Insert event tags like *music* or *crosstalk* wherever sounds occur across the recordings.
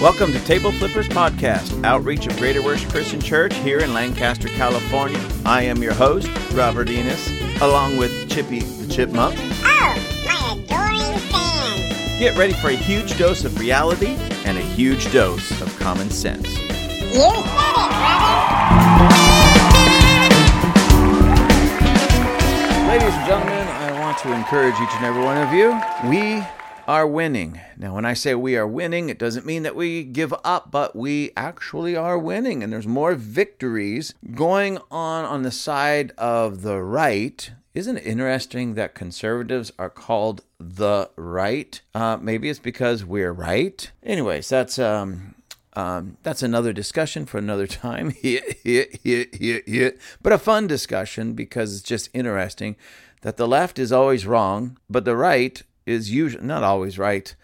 Welcome to Table Flippers Podcast, outreach of Greater Worship Christian Church here in Lancaster, California. I am your host, Robert Enos, along with Chippy the Chipmunk. Oh, my adoring fans. Get ready for a huge dose of reality and a huge dose of common sense. You said it, brother. Ladies and gentlemen, I want to encourage each and every one of you. We are winning. Now, when I say we are winning, it doesn't mean that we give up, but we actually are winning. And there's more victories going on on the side of the right. Isn't it interesting that conservatives are called the right? Uh, maybe it's because we're right. Anyways, that's um, um, that's another discussion for another *laughs* time. *laughs* but a fun discussion because it's just interesting that the left is always wrong, but the right is usually not always right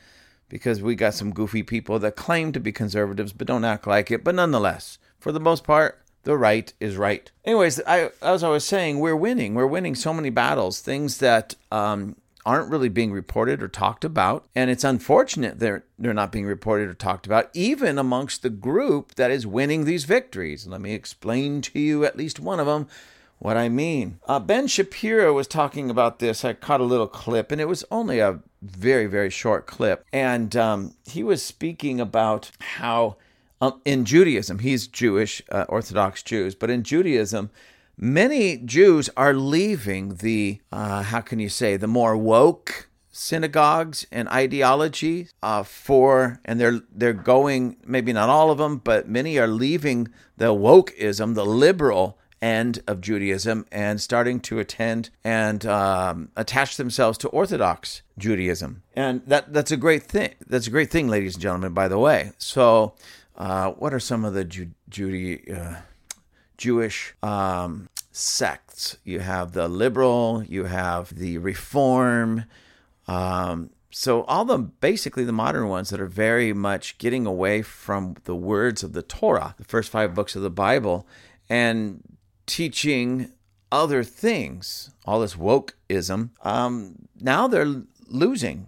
because we got some goofy people that claim to be conservatives but don't act like it. But nonetheless, for the most part, the right is right. Anyways, I, as I was saying, we're winning. We're winning so many battles, things that um, aren't really being reported or talked about. And it's unfortunate they're, they're not being reported or talked about, even amongst the group that is winning these victories. Let me explain to you at least one of them what I mean. Uh, ben Shapiro was talking about this. I caught a little clip, and it was only a very, very short clip. And um, he was speaking about how um, in Judaism, he's Jewish, uh, Orthodox Jews, but in Judaism, many Jews are leaving the, uh, how can you say, the more woke synagogues and ideology uh, for and they're they're going maybe not all of them but many are leaving the wokeism the liberal end of Judaism and starting to attend and um, attach themselves to Orthodox Judaism. And that that's a great thing. That's a great thing, ladies and gentlemen. By the way, so uh, what are some of the Ju- Judy, uh, Jewish um, sects? You have the liberal, you have the Reform. Um, so all the basically the modern ones that are very much getting away from the words of the Torah, the first five books of the Bible, and teaching other things, all this wokeism, um, now they're losing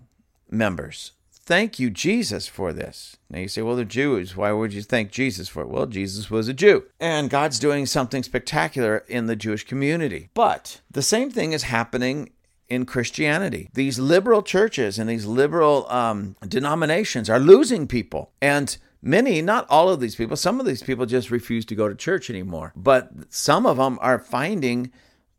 members. Thank you, Jesus, for this. Now you say, well, they're Jews. Why would you thank Jesus for it? Well, Jesus was a Jew. And God's doing something spectacular in the Jewish community. But the same thing is happening in Christianity. These liberal churches and these liberal um, denominations are losing people. And Many, not all of these people, some of these people just refuse to go to church anymore. But some of them are finding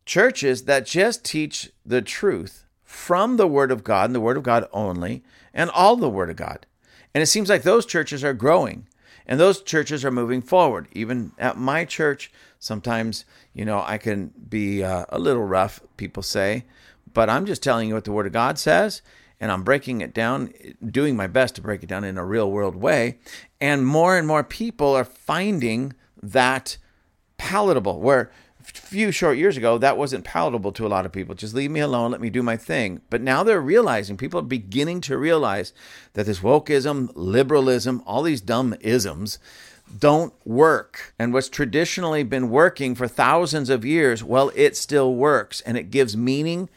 churches that just teach the truth from the Word of God and the Word of God only and all the Word of God. And it seems like those churches are growing and those churches are moving forward. Even at my church, sometimes, you know, I can be uh, a little rough, people say, but I'm just telling you what the Word of God says and I'm breaking it down, doing my best to break it down in a real world way. And more and more people are finding that palatable, where a few short years ago, that wasn't palatable to a lot of people. Just leave me alone, let me do my thing. But now they're realizing, people are beginning to realize that this wokeism, liberalism, all these dumb isms, don't work. And what's traditionally been working for thousands of years, well, it still works and it gives meaning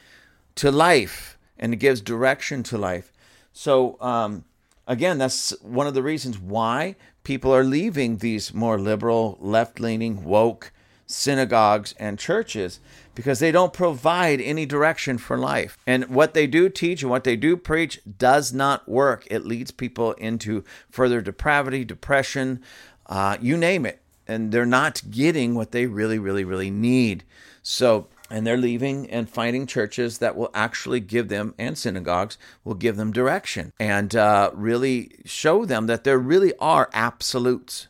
to life and it gives direction to life. So, um, again, that's one of the reasons why people are leaving these more liberal, left leaning, woke synagogues and churches because they don't provide any direction for life. And what they do teach and what they do preach does not work. It leads people into further depravity, depression, uh, you name it. And they're not getting what they really, really, really need. So, and they're leaving and finding churches that will actually give them and synagogues will give them direction and uh, really show them that there really are absolutes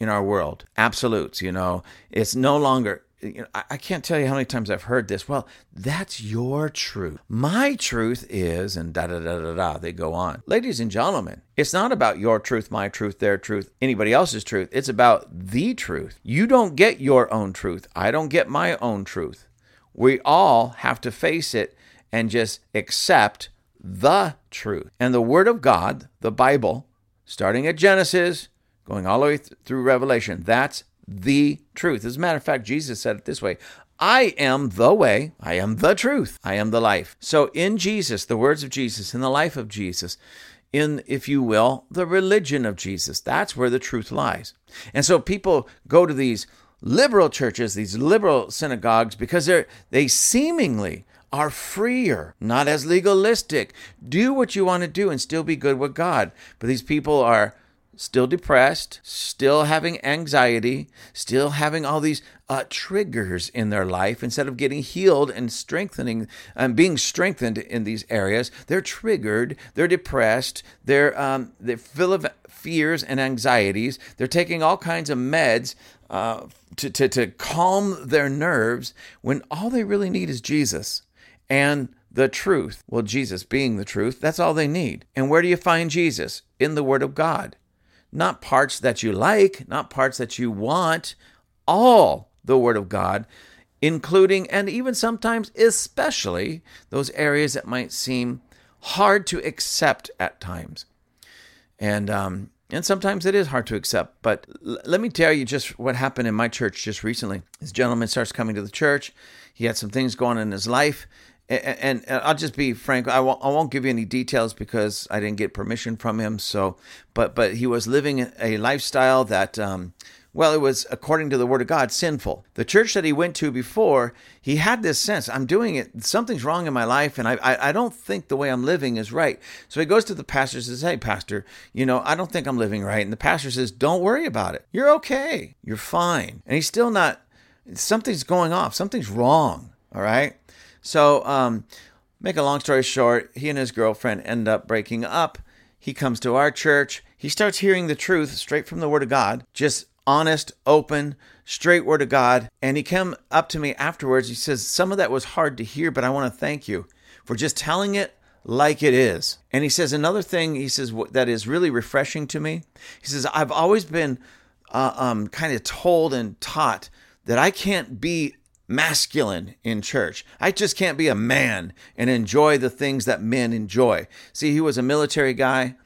in our world absolutes you know it's no longer you know, I, I can't tell you how many times I've heard this. Well, that's your truth. My truth is, and da da da da da, they go on. Ladies and gentlemen, it's not about your truth, my truth, their truth, anybody else's truth. It's about the truth. You don't get your own truth. I don't get my own truth. We all have to face it and just accept the truth. And the Word of God, the Bible, starting at Genesis, going all the way th- through Revelation, that's the truth. As a matter of fact, Jesus said it this way I am the way, I am the truth, I am the life. So in Jesus, the words of Jesus, in the life of Jesus, in, if you will, the religion of Jesus. That's where the truth lies. And so people go to these liberal churches, these liberal synagogues, because they're they seemingly are freer, not as legalistic. Do what you want to do and still be good with God. But these people are still depressed, still having anxiety, still having all these uh, triggers in their life. Instead of getting healed and strengthening and being strengthened in these areas, they're triggered, they're depressed, they're um, they're full of fears and anxieties. They're taking all kinds of meds. Uh, to, to, to calm their nerves when all they really need is Jesus and the truth. Well, Jesus being the truth, that's all they need. And where do you find Jesus? In the Word of God not parts that you like, not parts that you want, all the Word of God, including and even sometimes, especially, those areas that might seem hard to accept at times. And, um, and sometimes it is hard to accept. But l- let me tell you just what happened in my church just recently. This gentleman starts coming to the church. He had some things going on in his life and, and, I'll just be frank. I won't, I won't give you any details because I didn't get permission from him. So, but but he was living a lifestyle that, um, well, it was according to the Word of God, sinful. The church that he went to before, he had this sense: I'm doing it. Something's wrong in my life, and I I, I don't think the way I'm living is right. So he goes to the pastor and says, "Hey, pastor, you know I don't think I'm living right." And the pastor says, "Don't worry about it. You're okay. You're fine." And he's still not. Something's going off. Something's wrong. All right. So, um, make a long story short, he and his girlfriend end up breaking up. He comes to our church. He starts hearing the truth straight from the Word of God, just honest, open, straight Word of God. And he came up to me afterwards. He says, Some of that was hard to hear, but I want to thank you for just telling it like it is. And he says, Another thing, he says, that is really refreshing to me. He says, I've always been uh, um, kind of told and taught that I can't be masculine in church. I just can't be a man and enjoy the things that men enjoy. See, he was a military guy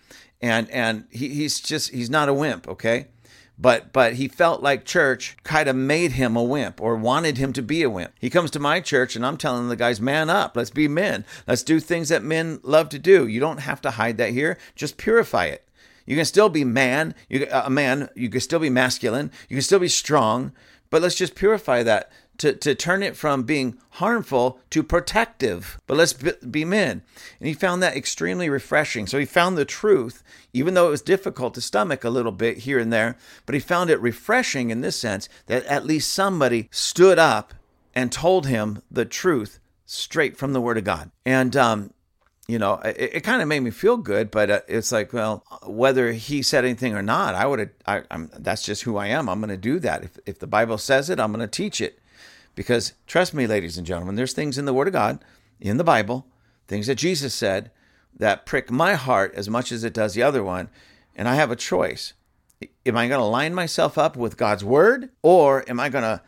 and and he, he's just he's not a wimp, okay? But but he felt like church kind of made him a wimp or wanted him to be a wimp. He comes to my church and I'm telling the guys, man up, let's be men. Let's do things that men love to do. You don't have to hide that here. Just purify it. You can still be man, you, uh, a man, you can still be masculine, you can still be strong, but let's just purify that to, to turn it from being harmful to protective. But let's be men. And he found that extremely refreshing. So he found the truth, even though it was difficult to stomach a little bit here and there, but he found it refreshing in this sense that at least somebody stood up and told him the truth straight from the Word of God. And um, you know, it, it kind of made me feel good, but uh, it's like, well, whether he said anything or not, I would have, that's just who I am. I'm going to do that. If, if the Bible says it, I'm going to teach it. Because trust me, ladies and gentlemen, there's things in the Word of God, in the Bible, things that Jesus said that prick my heart as much as it does the other one. And I have a choice. Am I going to line myself up with God's Word or am I going to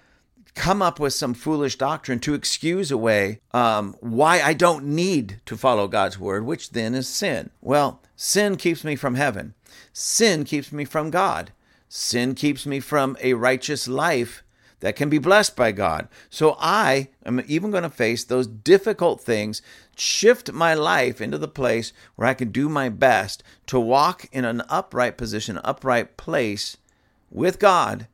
come up with some foolish doctrine to excuse away um, why I don't need to follow God's Word, which then is sin? Well, sin keeps me from heaven, sin keeps me from God. Sin keeps me from a righteous life that can be blessed by God. So I am even going to face those difficult things, shift my life into the place where I can do my best to walk in an upright position, upright place with God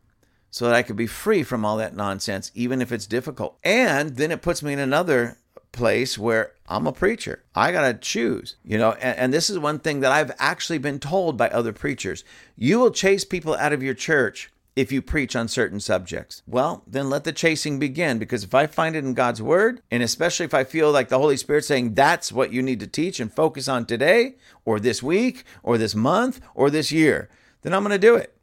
so that I could be free from all that nonsense, even if it's difficult. And then it puts me in another place where I'm a preacher. I got to choose, you know, and, and, this is one thing that I've actually been told by other preachers. You will chase people out of your church if you preach on certain subjects? Well, then let the chasing begin because if I find it in God's word, and especially if I feel like the Holy Spirit saying that's what you need to teach and focus on today, or this week, or this month, or this year, then I'm going to do it.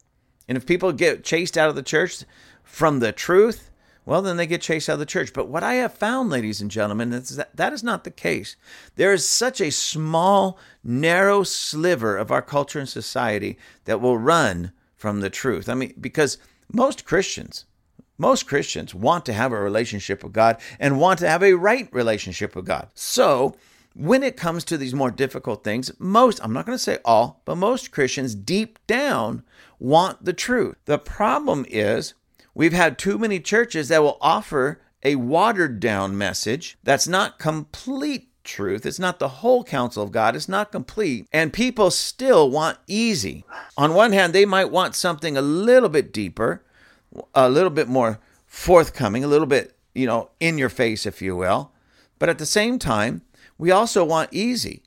And if people get chased out of the church from the truth, well, then they get chased out of the church. But what I have found, ladies and gentlemen, is that that is not the case. There is such a small, narrow sliver of our culture and society that will run from the truth. I mean, because most Christians, most Christians want to have a relationship with God and want to have a right relationship with God. So, when it comes to these more difficult things, most, I'm not going to say all, but most Christians deep down want the truth. The problem is we've had too many churches that will offer a watered down message that's not complete truth. It's not the whole counsel of God. It's not complete. And people still want easy. On one hand, they might want something a little bit deeper, a little bit more forthcoming, a little bit, you know, in your face, if you will. But at the same time, we also want easy.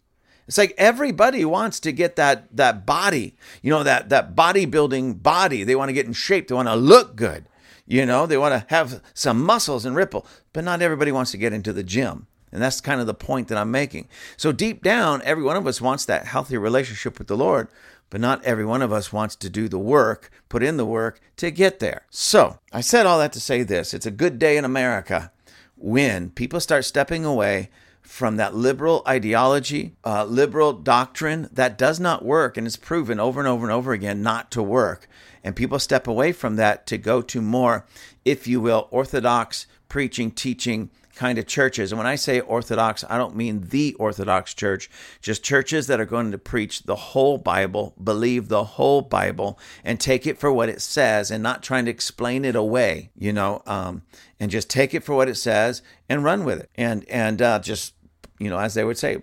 It's like everybody wants to get that that body, you know, that that bodybuilding body. They want to get in shape. They want to look good. You know, they want to have some muscles and ripple. But not everybody wants to get into the gym. And that's kind of the point that I'm making. So deep down, every one of us wants that healthy relationship with the Lord, but not every one of us wants to do the work, put in the work to get there. So I said all that to say this it's a good day in America when people start stepping away from that liberal ideology, uh, liberal doctrine that does not work and is proven over and over and over again not to work. And people step away from that to go to more, if you will, orthodox preaching, teaching, kind of churches. And when I say Orthodox, I don't mean the Orthodox church, just churches that are going to preach the whole Bible, believe the whole Bible, and take it for what it says and not trying to explain it away, you know, um, and just take it for what it says and run with it. And, and uh, just, you know, as they would say,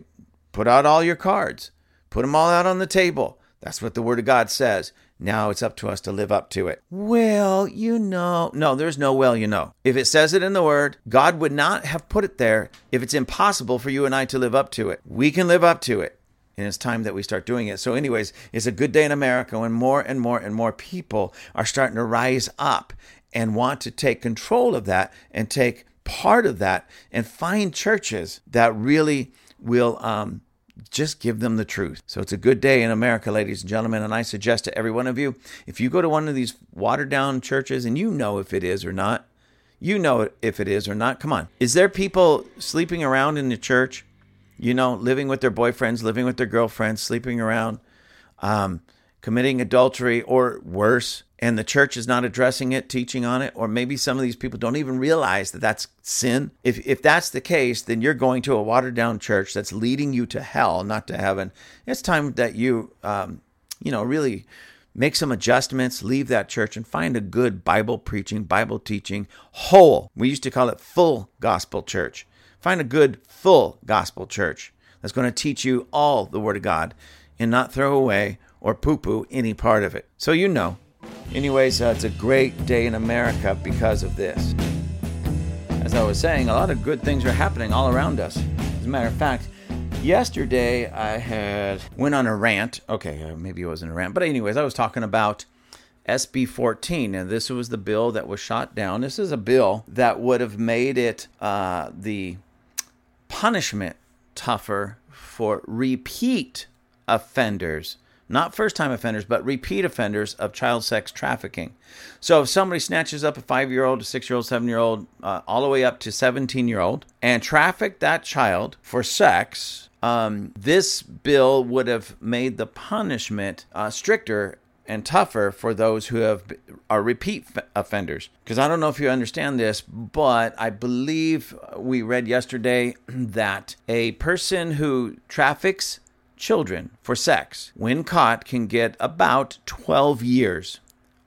put out all your cards, put them all out on the table. That's what the Word of God says. Now it's up to us to live up to it. Well, you know. No, there's no well, you know. If it says it in the Word, God would not have put it there if it's impossible for you and I to live up to it. We can live up to it. And it's time that we start doing it. So, anyways, it's a good day in America when more and more and more people are starting to rise up and want to take control of that and take part of that and find churches that really will um, just give them the truth. So it's a good day in America, ladies and gentlemen. And I suggest to every one of you if you go to one of these watered down churches and you know if it is or not, you know if it is or not. Come on. Is there people sleeping around in the church? You know, living with their boyfriends, living with their girlfriends, sleeping around, um, committing adultery, or worse, and the church is not addressing it, teaching on it, or maybe some of these people don't even realize that that's sin. If if that's the case, then you're going to a watered down church that's leading you to hell, not to heaven. It's time that you, um, you know, really make some adjustments, leave that church, and find a good Bible preaching, Bible teaching, whole. We used to call it full gospel church. Find a good full gospel church that's going to teach you all the Word of God and not throw away or poo poo any part of it. So you know Anyways, uh, it's a great day in America because of this. As I was saying, a lot of good things are happening all around us. As a matter of fact, yesterday I had went on a rant. Okay, uh, maybe it wasn't a rant, but anyways, I was talking about SB 14, and this was the bill that was shot down. This is a bill that would have made it uh, the punishment tougher for repeat offenders not first time offenders, but repeat offenders of child sex trafficking. So if somebody snatches up a five year old, a six year old, seven year old, uh, all the way up to 17 year old, and traffic that child for sex, um, this bill would have made the punishment uh, stricter and tougher for those who have are repeat offenders. Because I don't know if you understand this, but I believe we read yesterday *clears throat* that a person who traffics children for sex, when caught, can get about 12 years.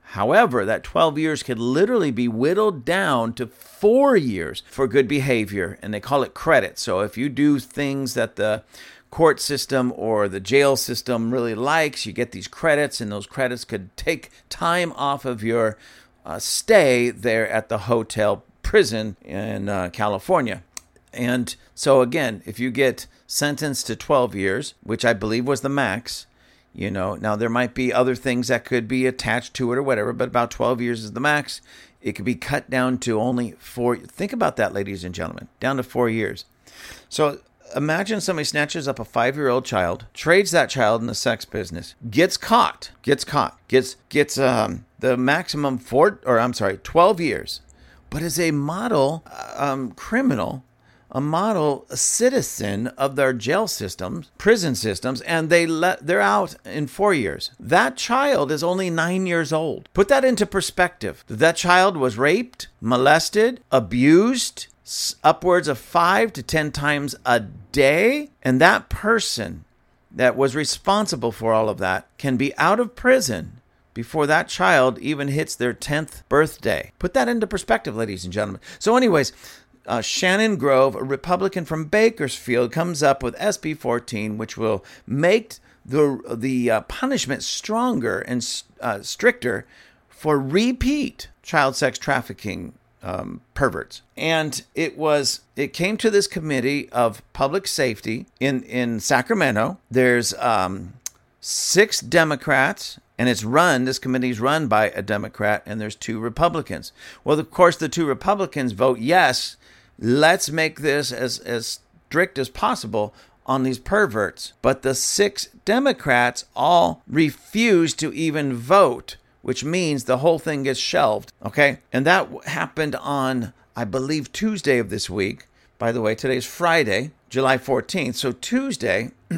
However, that 12 years could literally be whittled down to four years for good behavior, and they call it credit. So if you do things that the court system or the jail system really likes, you get these credits, and those credits could take time off of your uh, stay there at the hotel prison in uh, California. And so, again, if you get sentenced to 12 years, which I believe was the max, you know, now there might be other things that could be attached to it or whatever, but about 12 years is the max. It could be cut down to only four. Think about that, ladies and gentlemen, down to four years. So imagine somebody snatches up a five year old child, trades that child in the sex business, gets caught, gets caught, gets gets um, the maximum four or I'm sorry, twelve years, but is a model um, criminal a model citizen of their jail systems, prison systems, and they let they're out in four years. That child is only nine years old. Put that into perspective. That child was raped, molested, abused, upwards of five to ten times a day, and that person that was responsible for all of that can be out of prison before that child even hits their 10th birthday. Put that into perspective, ladies and gentlemen. So, anyways, uh, Shannon Grove, a Republican from Bakersfield, comes up with SB 14, which will make the the uh, punishment stronger and uh, stricter for repeat child sex trafficking um, perverts. And it was it came to this committee of public safety in in Sacramento. There's um, six Democrats. And it's run, this committee is run by a Democrat, and there's two Republicans. Well, of course, the two Republicans vote yes, let's make this as, as strict as possible on these perverts. But the six Democrats all refuse to even vote, which means the whole thing gets shelved. Okay. And that happened on, I believe, Tuesday of this week. By the way, today's Friday, July 14th. So Tuesday, *clears throat*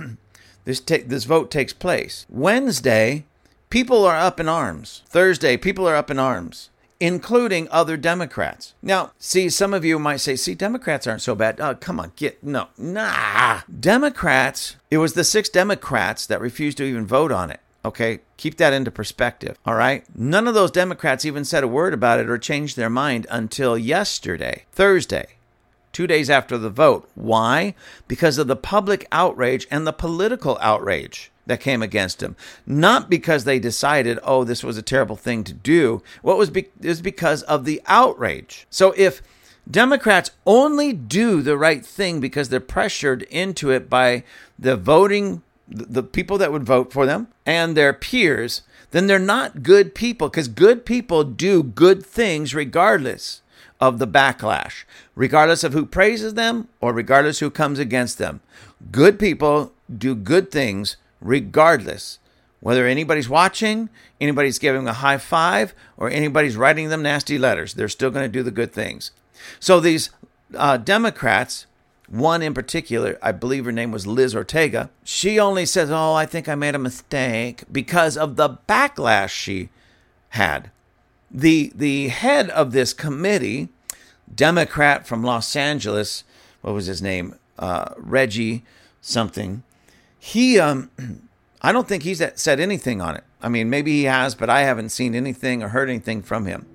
this, ta- this vote takes place. Wednesday, people are up in arms. Thursday, people are up in arms including other Democrats. Now, see, some of you might say, see, Democrats aren't so bad. Oh, come on, get, no, nah. Democrats, it was the six Democrats that refused to even vote on it. Okay, keep that into perspective. All right. None of those Democrats even said a word about it or changed their mind until yesterday, Thursday, two days after the vote. Why? Because of the public outrage and the political outrage that came against him. Not because they decided, oh, this was a terrible thing to do. What was be- is because of the outrage. So if Democrats only do the right thing because they're pressured into it by the voting, the people that would vote for them and their peers, then they're not good people because good people do good things regardless of the backlash, regardless of who praises them or regardless who comes against them. Good people do good things regardless whether anybody's watching, anybody's giving them a high five, or anybody's writing them nasty letters. They're still going to do the good things. So these uh, Democrats, one in particular, I believe her name was Liz Ortega, she only says, Oh, I think I made a mistake because of the backlash she had. The, the head of this committee, Democrat from Los Angeles, what was his name? Uh, Reggie something he um *clears throat* I don't think he's said anything on it. I mean, maybe he has, but I haven't seen anything or heard anything from him.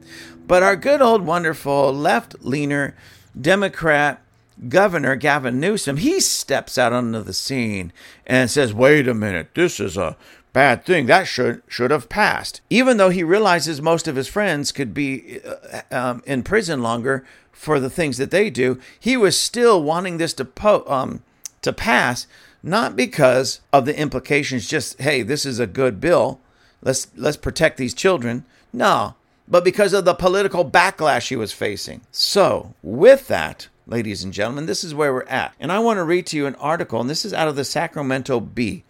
But our good old wonderful left leaner Democrat Governor Gavin Newsom, he steps out onto the scene and says, "Wait a minute, this is a bad thing. That should should have passed." Even though he realizes most of his friends could be uh, um, in prison longer for the things that they do, he was still wanting this to po- um, to pass not because of the implications just hey this is a good bill. Let's let's protect these children. No but because of the political backlash he was facing. So with that ladies and gentlemen this is where we're at. And i want to read to you an article and this is out of the sacramento bee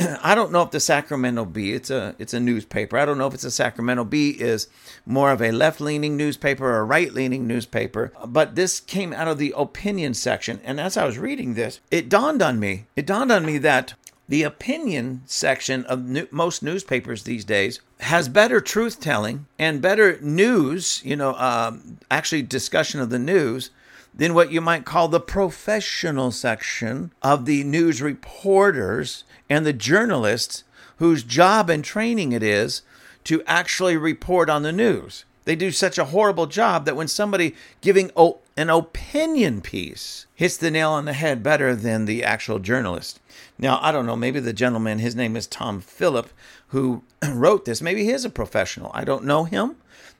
*clears throat* I don't know if the Sacramento Bee, it's a it's a newspaper. I don't know if it's a Sacramento Bee is more of a left-leaning newspaper or a right-leaning newspaper, but this came out of the opinion section. And as I was reading this, it dawned on me. It dawned on me that the opinion section of new, most newspapers these days has better truth telling and better news, you know, um, actually discussion of the news than what you might call the professional section of the news reporters and the journalists whose job and training it is to actually report on the news. They do such a horrible job that when somebody giving an opinion piece hits the nail on the head better than the actual journalist. Now, I don't know, maybe the gentleman, his name is Tom Phillip, who *clears throat* wrote this, maybe he is a professional. I don't know him,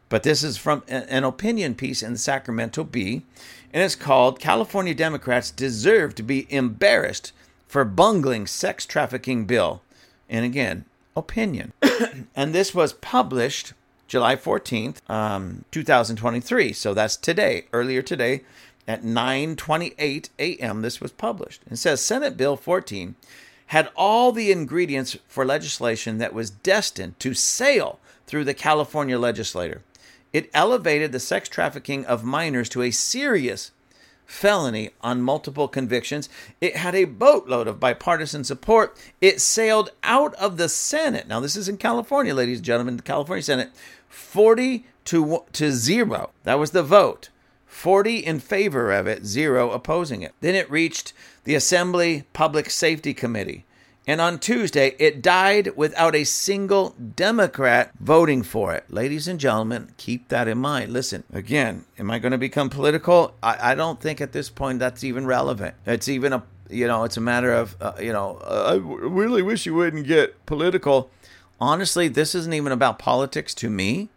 but this is from an opinion piece in the Sacramento Bee, and it's called California Democrats Deserve to Be Embarrassed for bungling sex trafficking bill. And again, opinion. *coughs* and this was published July 14th, um, 2023. So that's today, earlier today at 9:28 a.m. this was published. It says Senate Bill 14 had all the ingredients for legislation that was destined to sail through the California legislature. It elevated the sex trafficking of minors to a serious felony on multiple convictions. It had a boatload of bipartisan support. It sailed out of the Senate. Now, this is in California, ladies and gentlemen, the California Senate, 40 to, to 0. That was the vote. 40 in favor of it, 0 opposing it. Then it reached the Assembly Public Safety Committee. And on Tuesday, it died without a single Democrat voting for it. Ladies and gentlemen, keep that in mind. Listen, again, am I going to become political? I, I don't think at this point that's even relevant. It's even a you know, it's a matter of, uh, you know, uh, I really wish you wouldn't get political. Honestly, this isn't even about politics to me,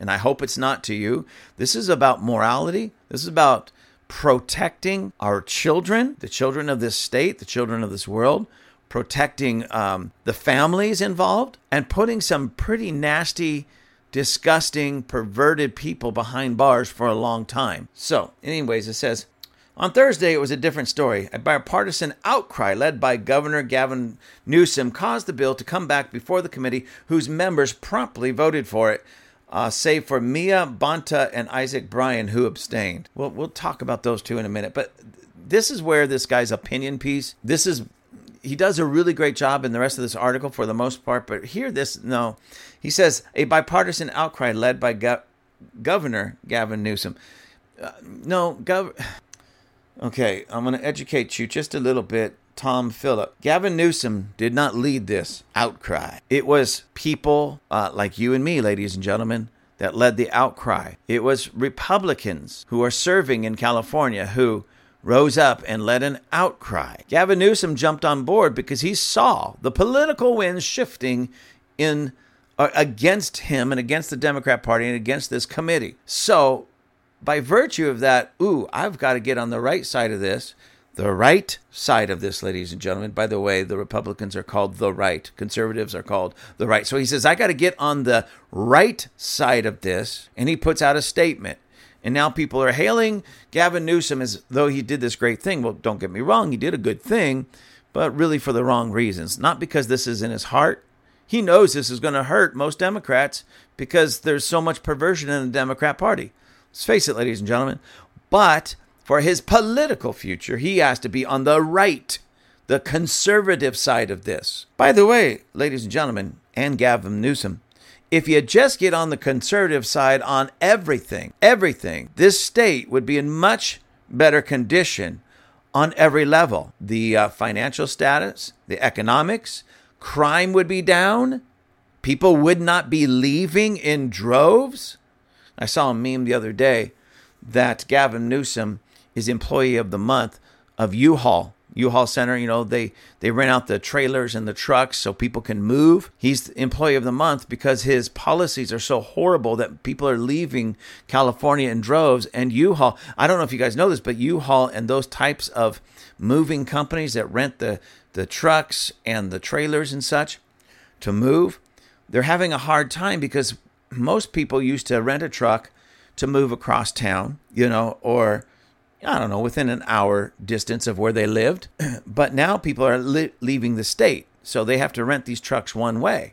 and I hope it's not to you. This is about morality. This is about protecting our children, the children of this state, the children of this world, protecting um, the families involved, and putting some pretty nasty, disgusting, perverted people behind bars for a long time. So, anyways, it says, on Thursday, it was a different story. A bipartisan outcry led by Governor Gavin Newsom caused the bill to come back before the committee, whose members promptly voted for it, uh, save for Mia Bonta and Isaac Bryan, who abstained. Well, we'll talk about those two in a minute. But this is where this guy's opinion piece, this is, he does a really great job in the rest of this article for the most part. But here, this, no. He says, a bipartisan outcry led by Go- Governor Gavin Newsom. Uh, no, Gov. Okay, I'm going to educate you just a little bit. Tom Phillip. Gavin Newsom did not lead this outcry. It was people uh, like you and me, ladies and gentlemen, that led the outcry. It was Republicans who are serving in California who rose up and led an outcry. Gavin Newsom jumped on board because he saw the political winds shifting in uh, against him and against the Democrat Party and against this committee. So by virtue of that, ooh, I've got to get on the right side of this. The right side of this, ladies and gentlemen. By the way, the Republicans are called the right, conservatives are called the right. So he says, I got to get on the right side of this. And he puts out a statement. And now people are hailing Gavin Newsom as though he did this great thing. Well, don't get me wrong, he did a good thing, but really for the wrong reasons. Not because this is in his heart. He knows this is going to hurt most Democrats because there's so much perversion in the Democrat Party. Let's face it, ladies and gentlemen. But for his political future, he has to be on the right, the conservative side of this. By the way, ladies and gentlemen, and Gavin Newsom, if you just get on the conservative side on everything, everything, this state would be in much better condition on every level. The uh, financial status, the economics, crime would be down, people would not be leaving in droves. I saw a meme the other day that Gavin Newsom is employee of the month of U-Haul. U-Haul Center, you know, they they rent out the trailers and the trucks so people can move. He's employee of the month because his policies are so horrible that people are leaving California in droves and U-Haul. I don't know if you guys know this, but U-Haul and those types of moving companies that rent the the trucks and the trailers and such to move, they're having a hard time because most people used to rent a truck to move across town, you know, or I don't know, within an hour distance of where they lived. *clears throat* But now people are li- leaving the state, so they have to rent these trucks one way.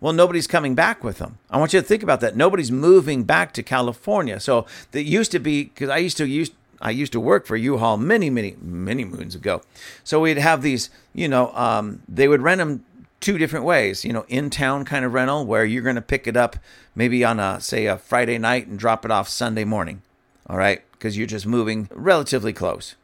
Well, nobody's coming back with them. I want you to think about that. Nobody's moving back to California. So it used to be because I used to use I used to work for U-Haul many, many, many moons ago. So we'd have these, you know, um, they would rent them two different ways. You know, in town kind of rental where you're going to pick it up maybe on a say a Friday night and drop it off Sunday morning. All right, because you're just moving relatively close.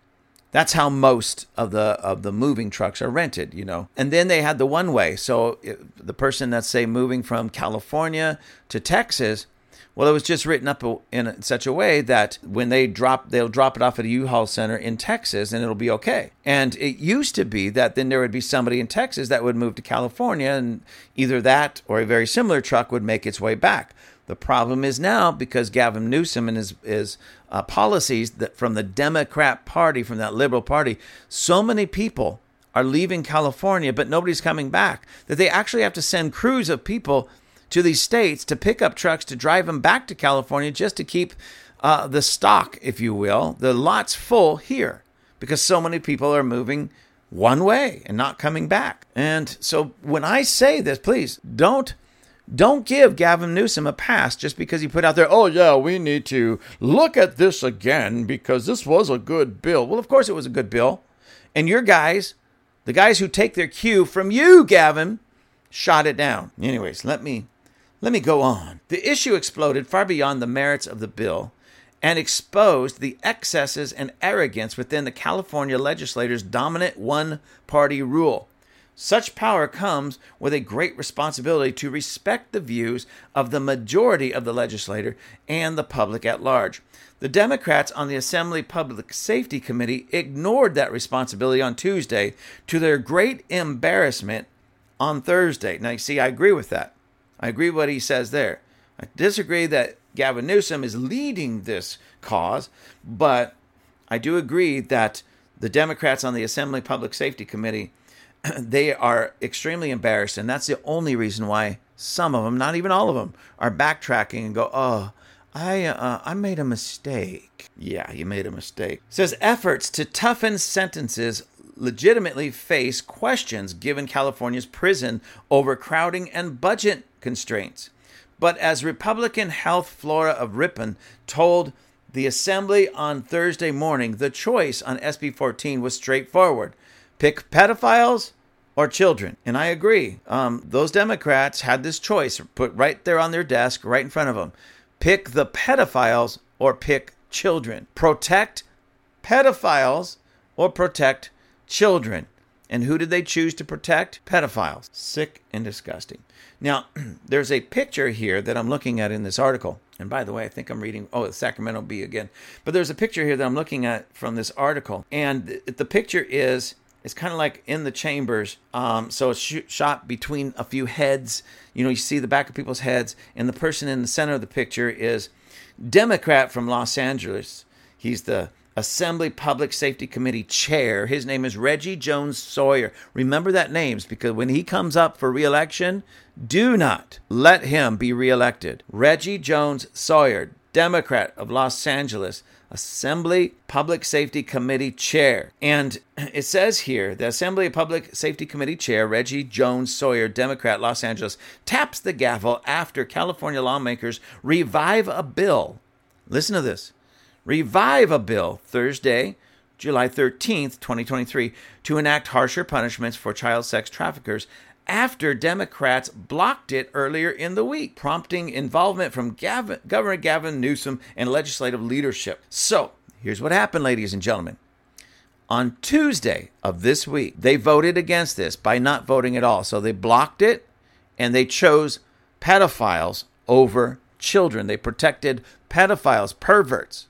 That's how most of the of the moving trucks are rented, you know. And then they had the one way. So the person that's say moving from California to Texas, well, it was just written up in such a way that when they drop, they'll drop it off at a U-Haul center in Texas, and it'll be okay. And it used to be that then there would be somebody in Texas that would move to California, and either that or a very similar truck would make its way back. The problem is now because Gavin Newsom and his, his uh, policies that from the Democrat Party, from that liberal party, so many people are leaving California, but nobody's coming back. That they actually have to send crews of people to these states to pick up trucks to drive them back to California just to keep uh, the stock, if you will, the lots full here because so many people are moving one way and not coming back. And so when I say this, please don't don't give Gavin Newsom a pass just because he put out there, oh, yeah, we need to look at this again because this was a good bill. Well, of course it was a good bill. And your guys, the guys who take their cue from you, Gavin, shot it down. Anyways, let me let me go on. The issue exploded far beyond the merits of the bill and exposed the excesses and arrogance within the California legislators' dominant one party rule. Such power comes with a great responsibility to respect the views of the majority of the legislator and the public at large. The Democrats on the Assembly Public Safety Committee ignored that responsibility on Tuesday to their great embarrassment on Thursday. Now, you see, I agree with that. I agree with what he says there. I disagree that Gavin Newsom is leading this cause, but I do agree that the Democrats on the Assembly Public Safety Committee *clears throat* they are extremely embarrassed, and that's the only reason why some of them, not even all of them, are backtracking and go, "Oh, I uh, I made a mistake." Yeah, you made a mistake. Says efforts to toughen sentences legitimately face questions given California's prison overcrowding and budget constraints. But as Republican Heath Flora of Ripon told the Assembly on Thursday morning, the choice on SB 14 was straightforward pick pedophiles or children. And I agree. Um, those Democrats had this choice put right there on their desk, right in front of them. Pick the pedophiles or pick children. Protect pedophiles or protect children. And who did they choose to protect? Pedophiles. Sick and disgusting. Now, *clears throat* there's a picture here that I'm looking at in this article. And by the way, I think I'm reading, oh, the Sacramento Bee again. But there's a picture here that I'm looking at from this article. And the picture is it's kind of like in the chambers. Um, so it's sh- shot between a few heads. You know, you see the back of people's heads, and the person in the center of the picture is Democrat from Los Angeles. He's the Assembly Public Safety Committee chair. His name is Reggie Jones Sawyer. Remember that names because when he comes up for reelection, do not let him be reelected. Reggie Jones Sawyer, Democrat of Los Angeles, Assembly Public Safety Committee Chair. And it says here the Assembly Public Safety Committee Chair, Reggie Jones Sawyer, Democrat, Los Angeles, taps the gavel after California lawmakers revive a bill. Listen to this revive a bill Thursday, July 13th, 2023, to enact harsher punishments for child sex traffickers after Democrats blocked it earlier in the week, prompting involvement from Gavin, Governor Gavin Newsom and legislative leadership. So, here's what happened, ladies and gentlemen. On Tuesday of this week, they voted against this by not voting at all. So they blocked it and they chose pedophiles over children. They protected pedophiles, perverts,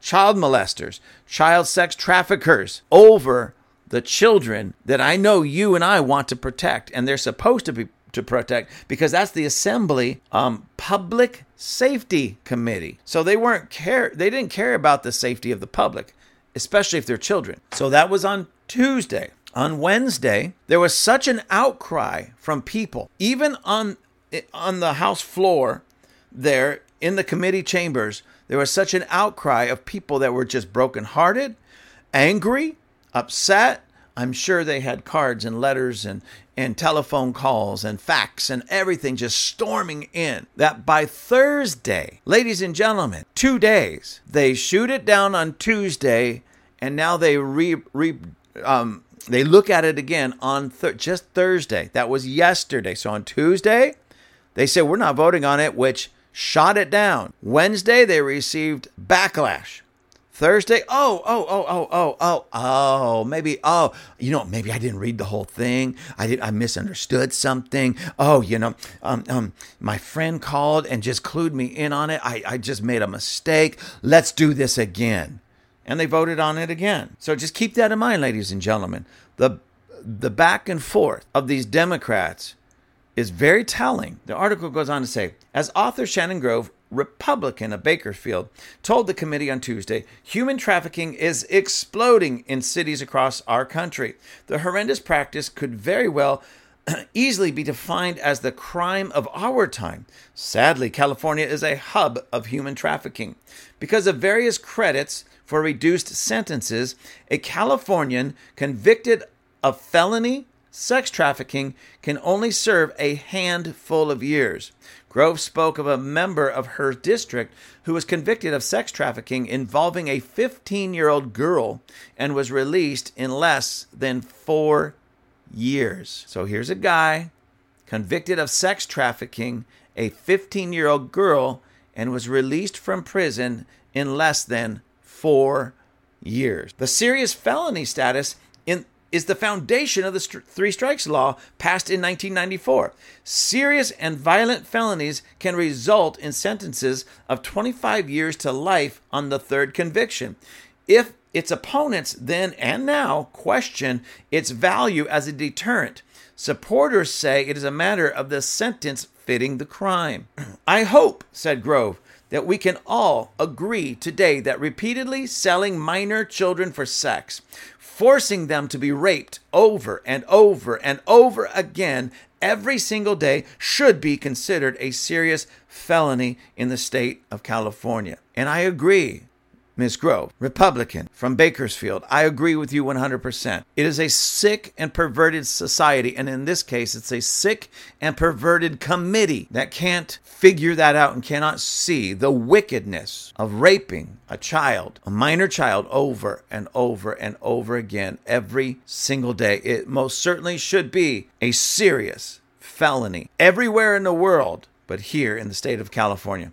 child molesters, child sex traffickers over the children that I know you and I want to protect, and they're supposed to be to protect because that's the assembly um, public safety committee. So they weren't care they didn't care about the safety of the public, especially if they're children. So that was on Tuesday. On Wednesday, there was such an outcry from people, even on on the House floor there in the committee chambers, there was such an outcry of people that were just brokenhearted, angry, upset. I'm sure they had cards and letters and, and telephone calls and fax and everything just storming in. That by Thursday, ladies and gentlemen, two days, they shoot it down on Tuesday and now they re, re um, they look at it again on th- just Thursday. That was yesterday. So on Tuesday, they said we're not voting on it, which shot it down. Wednesday, they received backlash. Thursday, oh, oh, oh, oh, oh, oh, oh, maybe, oh, you know, maybe I didn't read the whole thing. I did, I misunderstood something. Oh, you know, um, um, my friend called and just clued me in on it. I, I just made a mistake. Let's do this again. And they voted on it again. So just keep that in mind, ladies and gentlemen. The, the back and forth of these Democrats is very telling. The article goes on to say, as author Shannon Grove Republican of Bakersfield, told the committee on Tuesday human trafficking is exploding in cities across our country. The horrendous practice could very well *clears throat* easily be defined as the crime of our time. Sadly, California is a hub of human trafficking. Because of various credits for reduced sentences, a Californian convicted of felony sex trafficking can only serve a handful of years. Grove spoke of a member of her district who was convicted of sex trafficking involving a 15 year old girl and was released in less than four years. So here's a guy convicted of sex trafficking a 15 year old girl and was released from prison in less than four years. The serious felony status is the foundation of the three strikes law passed in 1994. Serious and violent felonies can result in sentences of 25 years to life on the third conviction. If its opponents then and now question its value as a deterrent, supporters say it is a matter of the sentence fitting the crime. *clears throat* I hope, said Grove, that we can all agree today that repeatedly selling minor children for sex, forcing them to be raped over and over and over again every single day, should be considered a serious felony in the state of California. And I agree Ms. Grove, Republican from Bakersfield. I agree with you 100%. It is a sick and perverted society, and in this case, it's a sick and perverted committee that can't figure that out and cannot see the wickedness of raping a child, a minor child, over and over and over again every single day. It most certainly should be a serious felony everywhere in the world, but here in the state of California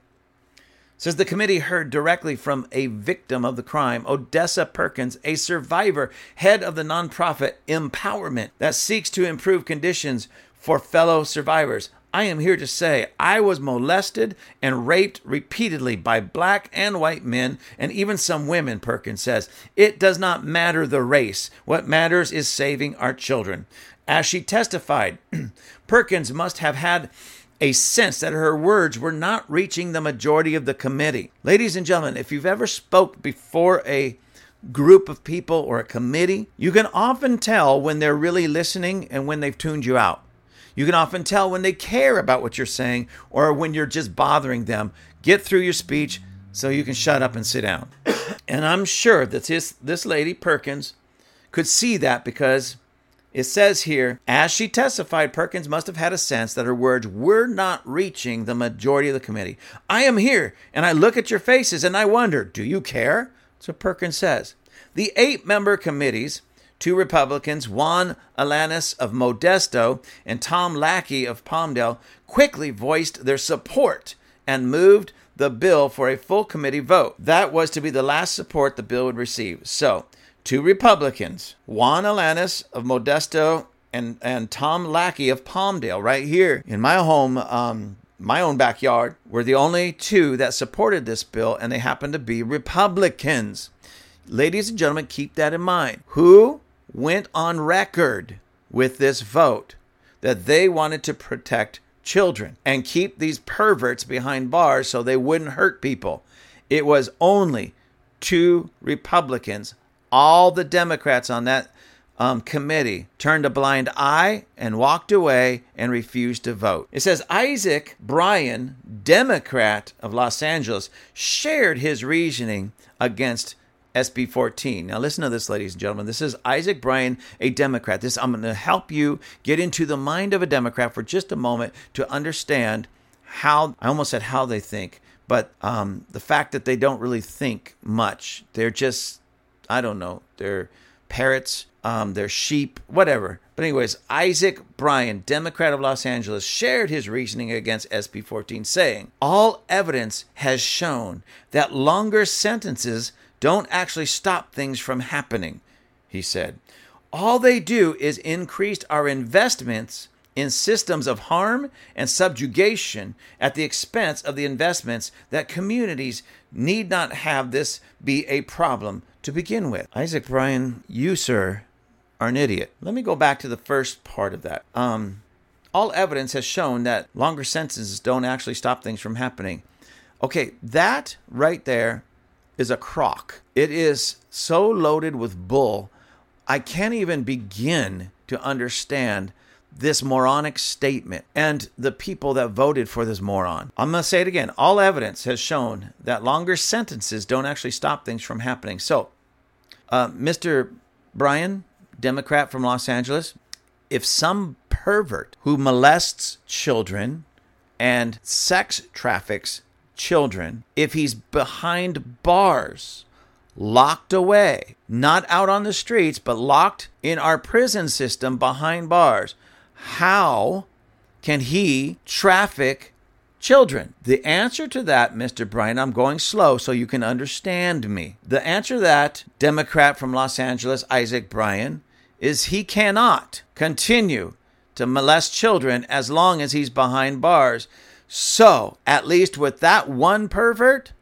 says the committee heard directly from a victim of the crime, Odessa Perkins, a survivor, head of the nonprofit Empowerment that seeks to improve conditions for fellow survivors. I am here to say I was molested and raped repeatedly by black and white men and even some women, Perkins says. It does not matter the race. What matters is saving our children. As she testified, *clears throat* Perkins must have had a sense that her words were not reaching the majority of the committee. Ladies and gentlemen, if you've ever spoke before a group of people or a committee, you can often tell when they're really listening and when they've tuned you out. You can often tell when they care about what you're saying or when you're just bothering them. Get through your speech so you can shut up and sit down. *coughs* and I'm sure that this, this lady, Perkins, could see that because it says here, as she testified, Perkins must have had a sense that her words were not reaching the majority of the committee. I am here, and I look at your faces, and I wonder, do you care? So Perkins says. The eight member committees, two Republicans, Juan Alanis of Modesto and Tom Lackey of Palmdale, quickly voiced their support and moved the bill for a full committee vote. That was to be the last support the bill would receive. So, two Republicans, Juan Alanis of Modesto and, and Tom Lackey of Palmdale, right here in my home, um, my own backyard, were the only two that supported this bill, and they happened to be Republicans. Ladies and gentlemen, keep that in mind. Who went on record with this vote that they wanted to protect children and keep these perverts behind bars so they wouldn't hurt people? It was only two Republicans all the Democrats on that um, committee turned a blind eye and walked away and refused to vote. It says Isaac Bryan, Democrat of Los Angeles, shared his reasoning against SB 14. Now, listen to this, ladies and gentlemen. This is Isaac Bryan, a Democrat. This I'm going to help you get into the mind of a Democrat for just a moment to understand how I almost said how they think, but um, the fact that they don't really think much. They're just I don't know. They're parrots, um, they're sheep, whatever. But, anyways, Isaac Bryan, Democrat of Los Angeles, shared his reasoning against SB 14, saying, All evidence has shown that longer sentences don't actually stop things from happening, he said. All they do is increase our investments in systems of harm and subjugation at the expense of the investments that communities need not have this be a problem to begin with. Isaac Bryan, you, sir, are an idiot. Let me go back to the first part of that. Um, all evidence has shown that longer sentences don't actually stop things from happening. Okay, that right there is a crock. It is so loaded with bull, I can't even begin to understand this moronic statement and the people that voted for this moron. I'm going to say it again. All evidence has shown that longer sentences don't actually stop things from happening. So, uh, Mr. Bryan, Democrat from Los Angeles, if some pervert who molests children and sex traffics children, if he's behind bars, locked away, not out on the streets, but locked in our prison system behind bars, how can he traffic children? The answer to that, Mr. Bryan, I'm going slow so you can understand me. The answer to that, Democrat from Los Angeles, Isaac Bryan, is he cannot continue to molest children as long as he's behind bars. So, at least with that one pervert,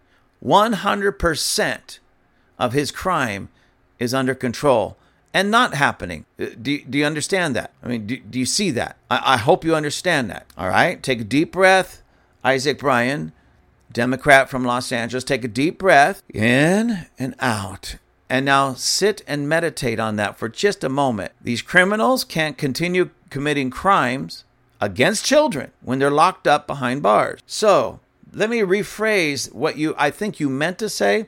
100% of his crime is under control and not happening. Uh, Do, do you understand that? I mean, do, do you see that? I, I hope you understand that. All right? Take a deep breath. Isaac Bryan, Democrat from Los Angeles, take a deep breath in and out. And now sit and meditate on that for just a moment. These criminals can't continue committing crimes against children when they're locked up behind bars. So, let me rephrase what you I think you meant to say.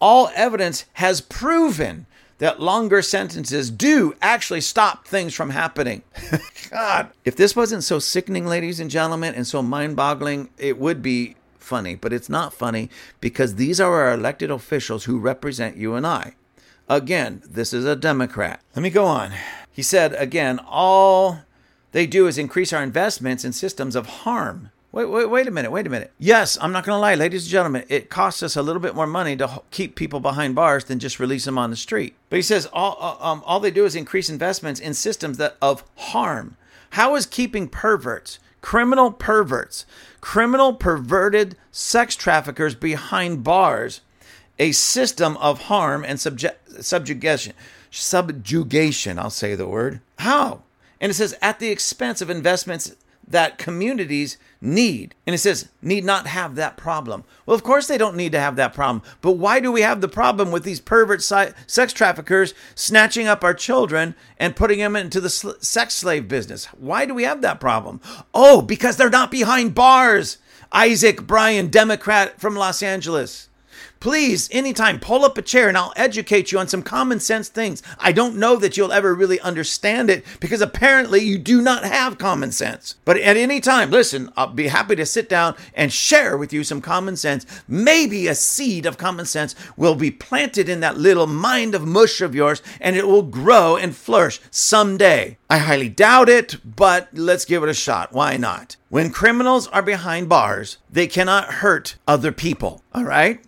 All evidence has proven that longer sentences do actually stop things from happening. *laughs* God, if this wasn't so sickening, ladies and gentlemen, and so mind boggling, it would be funny. But it's not funny because these are our elected officials who represent you and I. Again, this is a Democrat. Let me go on. He said, again, all they do is increase our investments in systems of harm. Wait, wait, wait a minute, wait a minute. Yes, I'm not going to lie, ladies and gentlemen, it costs us a little bit more money to keep people behind bars than just release them on the street. But he says all, uh, um, all they do is increase investments in systems that of harm. How is keeping perverts, criminal perverts, criminal perverted sex traffickers behind bars a system of harm and subjugation? Subjugation, I'll say the word. How? And it says at the expense of investments that communities need. And it says, need not have that problem. Well, of course they don't need to have that problem. But why do we have the problem with these pervert sex traffickers snatching up our children and putting them into the sex slave business? Why do we have that problem? Oh, because they're not behind bars. Isaac Bryan, Democrat from Los Angeles. Please, anytime, pull up a chair and I'll educate you on some common sense things. I don't know that you'll ever really understand it because apparently you do not have common sense. But at any time, listen, I'll be happy to sit down and share with you some common sense. Maybe a seed of common sense will be planted in that little mind of mush of yours and it will grow and flourish someday. I highly doubt it, but let's give it a shot. Why not? When criminals are behind bars, they cannot hurt other people. All right?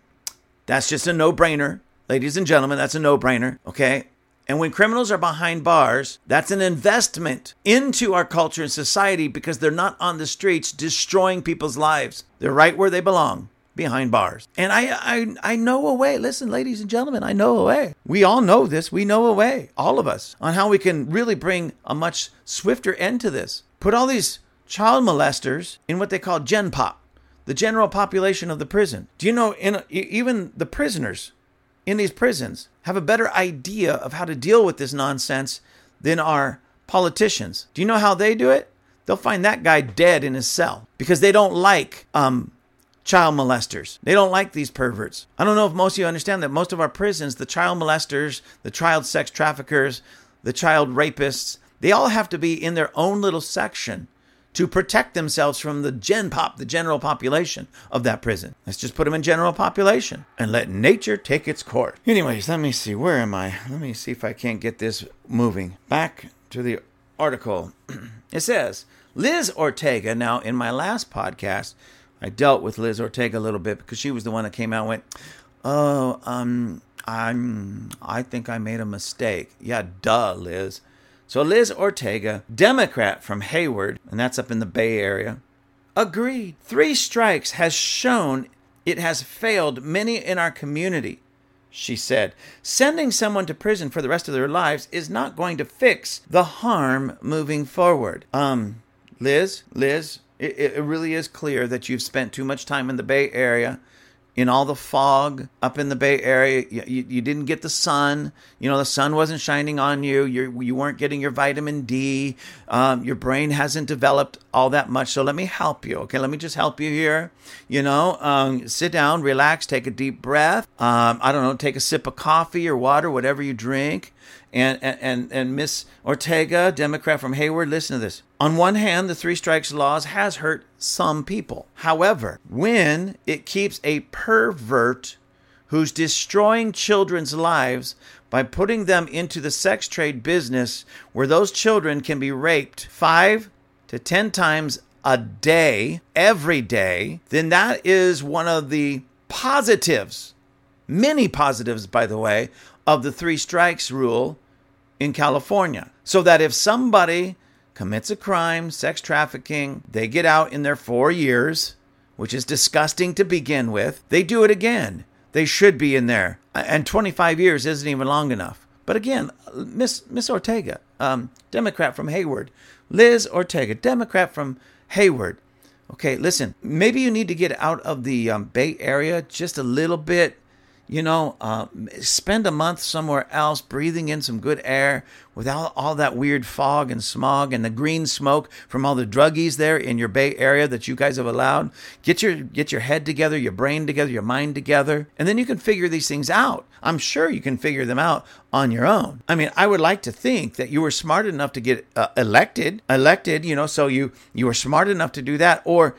That's just a no brainer. Ladies and gentlemen, that's a no brainer. Okay. And when criminals are behind bars, that's an investment into our culture and society because they're not on the streets destroying people's lives. They're right where they belong. Behind bars. And I, I I know a way. Listen, ladies and gentlemen, I know a way. We all know this. We know a way, all of us, on how we can really bring a much swifter end to this. Put all these child molesters in what they call Gen Pop the general population of the prison. Do you know, in, even the prisoners in these prisons have a better idea of how to deal with this nonsense than our politicians. Do you know how they do it? They'll find that guy dead in his cell because they don't like um, child molesters. They don't like these perverts. I don't know if most of you understand that most of our prisons, the child molesters, the child sex traffickers, the child rapists, they all have to be in their own little section to protect themselves from the gen pop, the general population of that prison. Let's just put them in general population and let nature take its course. Anyways, let me see. Where am I? Let me see if I can't get this moving. Back to the article. *clears throat* it says Liz Ortega. Now, in my last podcast, I dealt with Liz Ortega a little bit because she was the one that came out and went, "Oh, um, I'm, I think I made a mistake." Yeah, duh, Liz. So Liz Ortega, Democrat from Hayward, and that's up in the Bay Area, agreed. Three strikes has shown it has failed many in our community. She said, sending someone to prison for the rest of their lives is not going to fix the harm moving forward. Um, Liz, Liz, it, it really is clear that you've spent too much time in the Bay Area in all the fog up in the Bay Area. You, you, didn't get the sun. You know, the sun wasn't shining on you. You, you weren't getting your vitamin D. Um, your brain hasn't developed all that much. So let me help you. Okay, let me just help you here. You know, um, sit down, relax, take a deep breath. Um, I don't know, take a sip of coffee or water, whatever you drink. And, and, and Miss Ortega, Democrat from Hayward, listen to this. On one hand, the three strikes laws has hurt some people. However, when it keeps a pervert who's destroying children's lives by putting them into the sex trade business where those children can be raped five to ten times a day, every day, then that is one of the positives, many positives, by the way, of the three strikes rule in California. So that if somebody commits a crime, sex trafficking, they get out in their four years, which is disgusting to begin with, they do it again. They should be in there. And 25 years isn't even long enough. But again, Miss Miss Ortega, um, Democrat from Hayward, Liz Ortega, Democrat from Hayward. Okay, listen, maybe you need to get out of the um, Bay Area just a little bit you know, uh, spend a month somewhere else breathing in some good air without all that weird fog and smog and the green smoke from all the druggies there in your Bay Area that you guys have allowed. Get your get your head together, your brain together, your mind together, and then you can figure these things out. I'm sure you can figure them out on your own. I mean, I would like to think that you were smart enough to get uh, elected, elected, you know, so you you were smart enough to do that or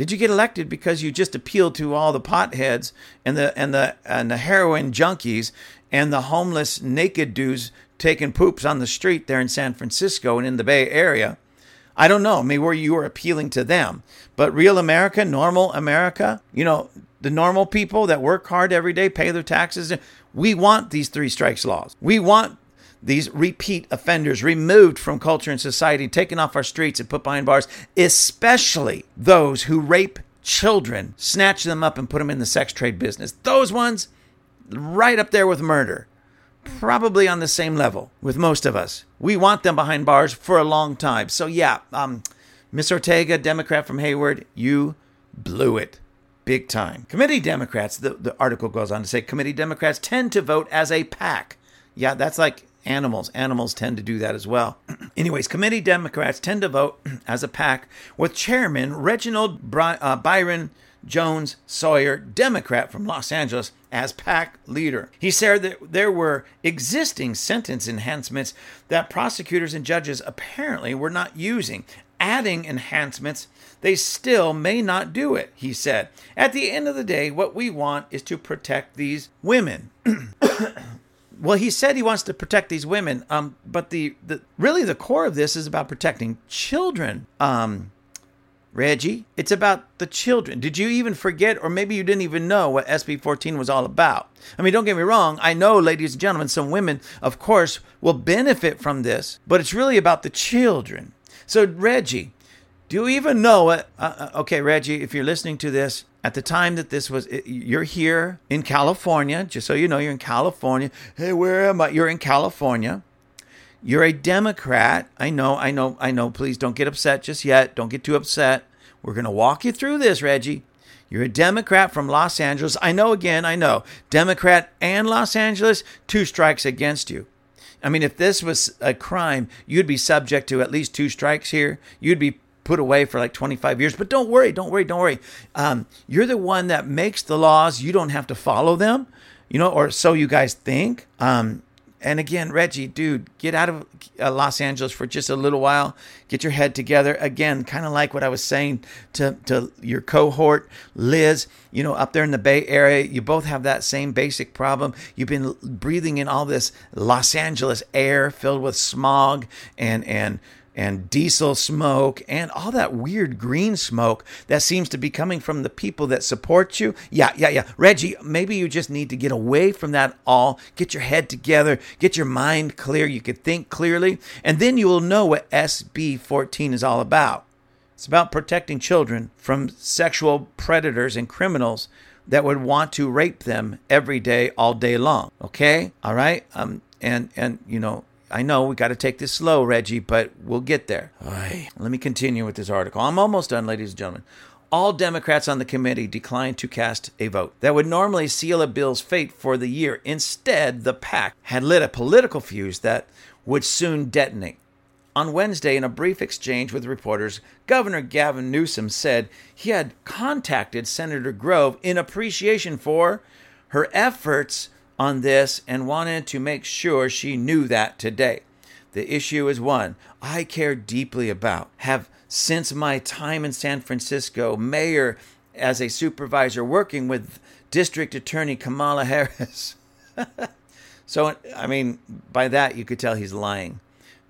did you get elected because you just appealed to all the potheads and the and the and the heroin junkies and the homeless naked dudes taking poops on the street there in San Francisco and in the Bay Area? I don't know. Maybe where you were appealing to them, but real America, normal America, you know, the normal people that work hard every day, pay their taxes. We want these three strikes laws. We want these repeat offenders removed from culture and society, taken off our streets and put behind bars, especially those who rape children, snatch them up and put them in the sex trade business. Those ones, right up there with murder, probably on the same level with most of us. We want them behind bars for a long time. So, yeah, um, Miss Ortega, Democrat from Hayward, you blew it big time. Committee Democrats, the, the article goes on to say, committee Democrats tend to vote as a pack. Yeah, that's like animals. Animals tend to do that as well. *clears throat* Anyways, committee Democrats tend to vote *clears throat* as a pack with Chairman Reginald Bry- uh, Byron Jones Sawyer, Democrat from Los Angeles, as pack leader. He said that there were existing sentence enhancements that prosecutors and judges apparently were not using. Adding enhancements, they still may not do it, he said. At the end of the day, what we want is to protect these women. *clears throat* Well, he said he wants to protect these women, um, but the, the really the core of this is about protecting children. Um, Reggie, it's about the children. Did you even forget, or maybe you didn't even know what SB 14 was all about? I mean, don't get me wrong. I know, ladies and gentlemen, some women, of course, will benefit from this, but it's really about the children. So, Reggie, do you even know what? Uh, uh okay, Reggie, if you're listening to this, at the time that this was, you're here in California, just so you know, you're in California. Hey, where am I? You're in California. You're a Democrat. I know, I know, I know. Please don't get upset just yet. Don't get too upset. We're going to walk you through this, Reggie. You're a Democrat from Los Angeles. I know again, I know. Democrat and Los Angeles, two strikes against you. I mean, if this was a crime, you'd be subject to at least two strikes here. You'd be put away for like 25 years. But don't worry, don't worry, don't worry. Um, you're the one that makes the laws. You don't have to follow them, you know, or so you guys think. Um, and again, Reggie, dude, get out of uh, Los Angeles for just a little while. Get your head together. Again, kind of like what I was saying to, to your cohort, Liz, you know, up there in the Bay Area, you both have that same basic problem. You've been breathing in all this Los Angeles air filled with smog and, and, and diesel smoke and all that weird green smoke that seems to be coming from the people that support you. Yeah, yeah, yeah. Reggie, maybe you just need to get away from that all, get your head together, get your mind clear. You could think clearly, and then you will know what SB 14 is all about. It's about protecting children from sexual predators and criminals that would want to rape them every day, all day long. Okay? All right? Um, and, and, you know, I know we got to take this slow, Reggie, but we'll get there. Oy. Let me continue with this article. I'm almost done, ladies and gentlemen. All Democrats on the committee declined to cast a vote that would normally seal a bill's fate for the year. Instead, the pack had lit a political fuse that would soon detonate. On Wednesday, in a brief exchange with reporters, Governor Gavin Newsom said he had contacted Senator Grove in appreciation for her efforts on this and wanted to make sure she knew that today. The issue is one I care deeply about. Have since my time in San Francisco, mayor as a supervisor working with District Attorney Kamala Harris. *laughs* so, I mean, by that you could tell he's lying.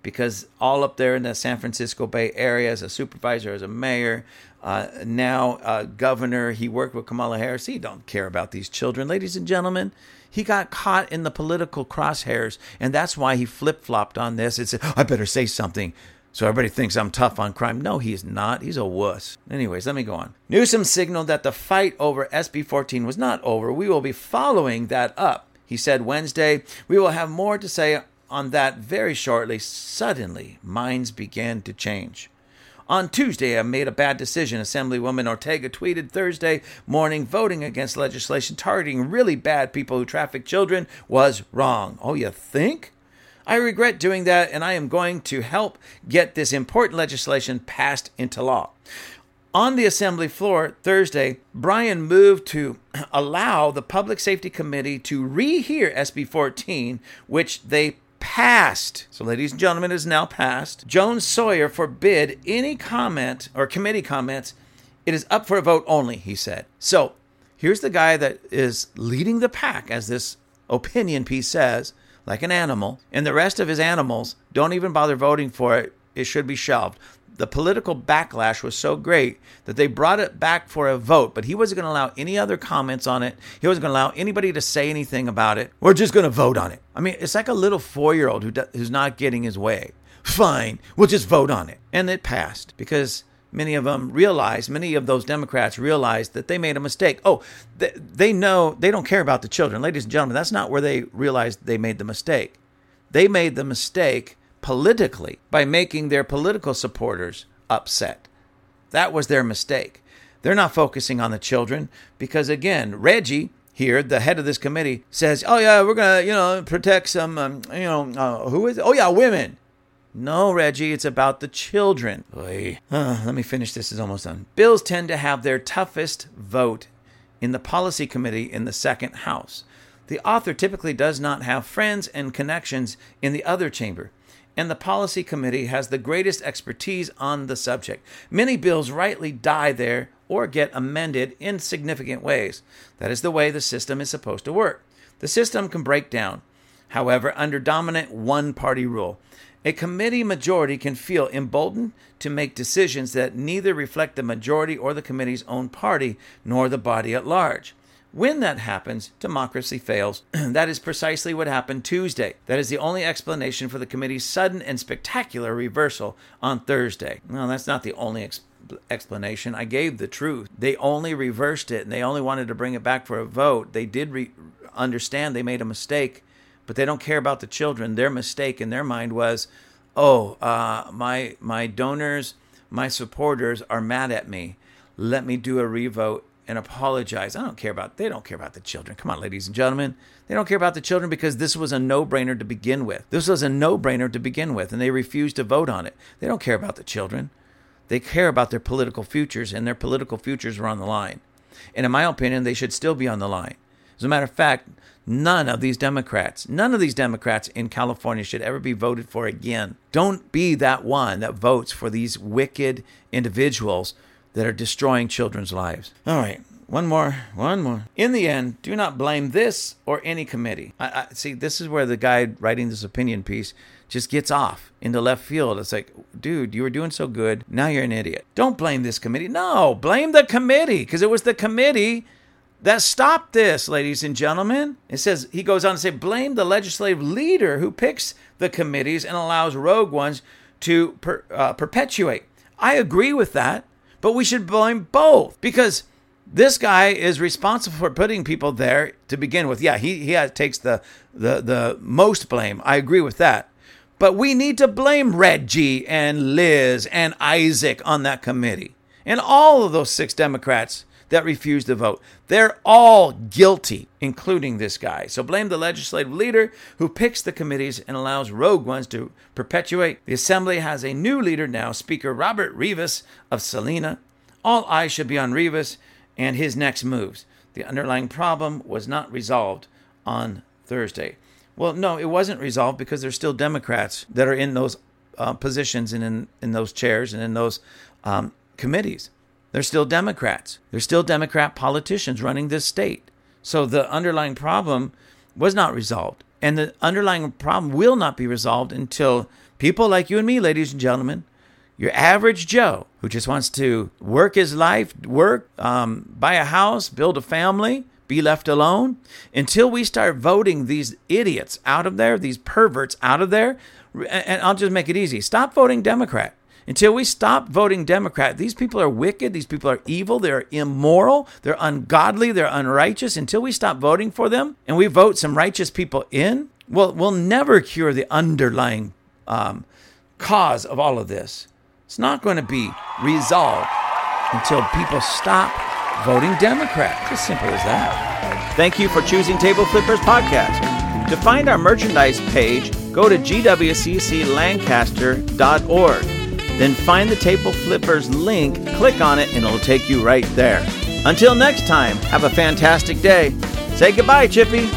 because all up there in the San Francisco Bay Area as a supervisor, as a mayor, uh, now uh, governor, he worked with Kamala Harris. He don't care about these children, ladies and gentlemen. He got caught in the political crosshairs, and that's why he flip flopped on this and said, "I better say something." So everybody thinks I'm tough on crime. No, he's not. He's a wuss. Anyways, let me go on. Newsom signaled that the fight over SB 14 was not over. We will be following that up. He said Wednesday, we will have more to say on that very shortly. Suddenly, minds began to change. On Tuesday, I made a bad decision. Assemblywoman Ortega tweeted Thursday morning voting against legislation targeting really bad people who traffic children was wrong. Oh, you think? I regret doing that, and I am going to help get this important legislation passed into law. On the assembly floor Thursday, Bryan moved to *clears throat* allow the Public Safety Committee to rehear SB 14, which they passed. So, ladies and gentlemen, it is now passed. Jones Sawyer forbid any comment or committee comments. It is up for a vote only, he said. So, here's the guy that is leading the pack, as this opinion piece says like an animal, and the rest of his animals don't even bother voting for it, it should be shelved. The political backlash was so great that they brought it back for a vote, but he wasn't going to allow any other comments on it. He wasn't going to allow anybody to say anything about it. We're just going to vote on it. I mean, it's like a little four year old who who's not getting his way. Fine, we'll just vote on it. And it passed because many of them realized, many of those Democrats realized that they made a mistake. Oh, they, they know they don't care about the children. Ladies and gentlemen, that's not where they realized they made the mistake. They made the mistake politically by making their political supporters upset. That was their mistake. They're not focusing on the children because, again, Reggie here, the head of this committee, says, "Oh yeah, we're gonna, you know, protect some, um, you know, uh, who is? It? Oh yeah, women." No, Reggie, it's about the children. Uh, let me finish this. It's almost done. Bills tend to have their toughest vote in the policy committee in the second house. The author typically does not have friends and connections in the other chamber, and the policy committee has the greatest expertise on the subject. Many bills rightly die there or get amended in significant ways. That is the way the system is supposed to work. The system can break down, however, under dominant one party rule. A committee majority can feel emboldened to make decisions that neither reflect the majority or the committee's own party nor the body at large. When that happens, democracy fails. *clears throat* that is precisely what happened Tuesday. That is the only explanation for the committee's sudden and spectacular reversal on Thursday. No, that's not the only ex- explanation. I gave the truth. They only reversed it and they only wanted to bring it back for a vote. They did re- understand they made a mistake but they don't care about the children. Their mistake in their mind was, oh, uh, my my donors, my supporters are mad at me. Let me do a revote and apologize. I don't care about they don't care about the children. Come on, ladies and gentlemen. They don't care about the children because this was a no-brainer to begin with. This was a no-brainer to begin with, and they refused to vote on it. They don't care about the children. They care about their political futures, and their political futures were on the line. And in my opinion, they should still be on the line. As a matter of fact, None of these Democrats, none of these Democrats in California should ever be voted for again. Don't be that one that votes for these wicked individuals that are destroying children's lives. All right, one more, one more. In the end, do not blame this or any committee. I, I, see, this is where the guy writing this opinion piece just gets off into left field. It's like, dude, you were doing so good. Now you're an idiot. Don't blame this committee. No, blame the committee because it was the committee that stopped this, ladies and gentlemen. It says, he goes on to say, blame the legislative leader who picks the committees and allows rogue ones to per, uh, perpetuate. I agree with that, but we should blame both because this guy is responsible for putting people there to begin with. Yeah, he, he has, takes the, the, the most blame. I agree with that. But we need to blame Reggie and Liz and Isaac on that committee and all of those six Democrats that refused to vote. They're all guilty, including this guy. So blame the legislative leader who picks the committees and allows rogue ones to perpetuate. The assembly has a new leader now, Speaker Robert Rivas of Salina. All eyes should be on Rivas and his next moves. The underlying problem was not resolved on Thursday. Well, no, it wasn't resolved because there's still Democrats that are in those uh, positions and in, in those chairs and in those um, committees. They're still Democrats. They're still Democrat politicians running this state. So the underlying problem was not resolved. And the underlying problem will not be resolved until People like you and me, ladies and gentlemen, your average Joe who just wants to work his life, work, um, buy a house, build a family, be left alone, until we start voting these idiots out of there, these perverts out of there, and I'll just make it easy. Stop voting Democrat. Until we stop voting Democrat, these people are wicked, these people are evil, they're immoral, they're ungodly, they're unrighteous. Until we stop voting for them and we vote some righteous people in, well, we'll never cure the underlying um, cause of all of this. It's not going to be resolved until people stop voting Democrat. It's as simple as that. Thank you for choosing Table Flippers Podcast. To find our merchandise page, go to gwcclancaster.org. Then find the Table Flippers link, click on it, and it'll take you right there. Until next time, have a fantastic day. Say goodbye, Chippy.